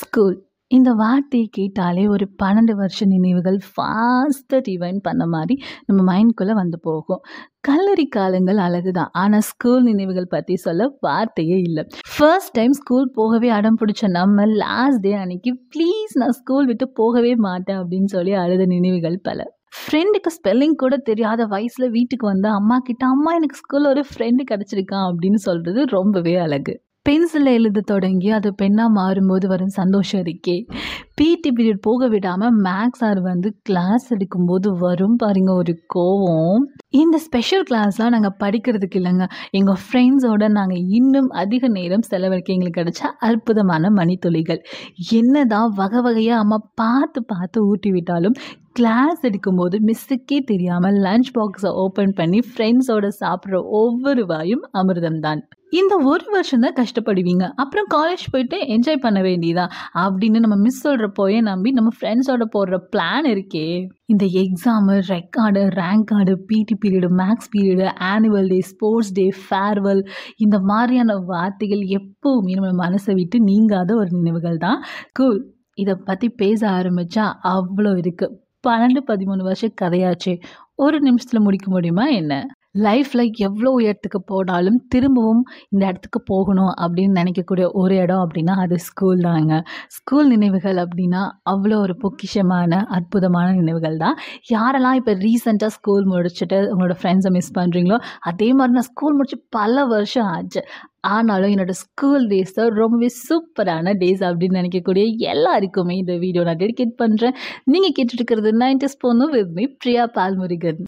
School இந்த வார்த்தையை கேட்டாலே ஒரு 12 வருஷ நினைவுகள் ஃபாஸ்ட்டாக ரிவைன் பண்ண மாதிரி நம்ம மைண்ட்குள்ளே வந்து போகும். கல்லூரி காலங்கள் அழகு தான் ஆனால் ஸ்கூல் நினைவுகள் பற்றி சொல்ல வார்த்தையே இல்லை ஃபர்ஸ்ட் டைம் ஸ்கூல் போகவே அடம் பிடிச்ச நம்ம லாஸ்ட் டே அன்னைக்கு ப்ளீஸ் நான் ஸ்கூல் விட்டு போகவே மாட்டேன் அப்படின்னு சொல்லி அழுத நினைவுகள் பல. ஃப்ரெண்டுக்கு ஸ்பெல்லிங் கூட தெரியாத வயசில் வீட்டுக்கு வந்து அம்மா கிட்ட அம்மா எனக்கு ஸ்கூலில் ஒரு ஃப்ரெண்டு கிடச்சிருக்கான் அப்படின்னு சொல்கிறது ரொம்பவே அழகு. பென்சிலில் எழுத தொடங்கி அது பென்னா மாறும்போது வரும் சந்தோஷம் இருக்கே. பிடி பீரியட் போக விடாமல் மேக்ஸ் சார் வந்து கிளாஸ் எடுக்கும்போது வரும் பாருங்க ஒரு கோவம். இந்த ஸ்பெஷல் கிளாஸ்லாம் நாங்கள் படிக்கிறதுக்கு இல்லைங்க எங்கள் ஃப்ரெண்ட்ஸோட நாங்கள் இன்னும் அதிக நேரம் செலவழிக்க எங்களுக்கு கிடைச்ச அற்புதமான மணித்துளிகள். என்னதான் வகை வகையாக அம்மா பார்த்து பார்த்து ஊட்டி விட்டாலும் கிளாஸ் எடுக்கும்போது மிஸ்ஸுக்கே தெரியாமல் லஞ்ச் பாக்ஸை ஓப்பன் பண்ணி ஃப்ரெண்ட்ஸோட சாப்பிட்ற ஒவ்வொரு வாயும் அமிர்தம் தான். இந்த ஒரு வருஷம் தான் கஷ்டப்படுவீங்க. அப்புறம் காலேஜ் போயிட்டு என்ஜாய் பண்ண வேண்டியதுதான் அப்படின்னு நம்ம மிஸ் சொல்கிறப்போயே நம்பி நம்ம ஃப்ரெண்ட்ஸோட போடுற பிளான் இருக்கே. இந்த exam, record, rank card, PT period, maths period, annual day, sports day, farewell இந்த மாதிரியான வார்த்தைகள் எப்போவுமே நம்ம மனசை விட்டு நீங்காத ஒரு நினைவுகள் தான். கூல் இதை பற்றி பேச ஆரம்பித்தா அவ்வளோ இருக்குது 12, 13 வருஷ கதையாச்சே. ஒரு நிமிஷத்தில் முடிக்க முடியுமா என்ன? லைஃப்பில் எவ்வளோ இடத்துக்கு போனாலும் திரும்பவும் இந்த இடத்துக்கு போகணும் அப்படின்னு நினைக்கக்கூடிய ஒரு இடம் அப்படின்னா அது ஸ்கூல் தாங்க. ஸ்கூல் நினைவுகள் அப்படின்னா அவ்வளோ ஒரு பொக்கிஷமான, அற்புதமான நினைவுகள் தான். யாரெல்லாம் இப்போ ரீசெண்டாக ஸ்கூல் முடிச்சுட்டு உங்களோட ஃப்ரெண்ட்ஸை மிஸ் பண்ணுறீங்களோ அதே மாதிரி நான் ஸ்கூல் முடிச்சு பல வருஷம் ஆச்சு. ஆனாலும் என்னோடய ஸ்கூல் டேஸ் தான் ரொம்பவே சூப்பரான டேஸ் அப்படின்னு நினைக்கக்கூடிய எல்லாருக்குமே இந்த வீடியோ நான் டெடிகேட் பண்ணுறேன் நீங்கள் கேட்டுட்டு இருக்கிறது 90ஸ் பொண்ணு வித் மீ பிரியா பால்முருகன்.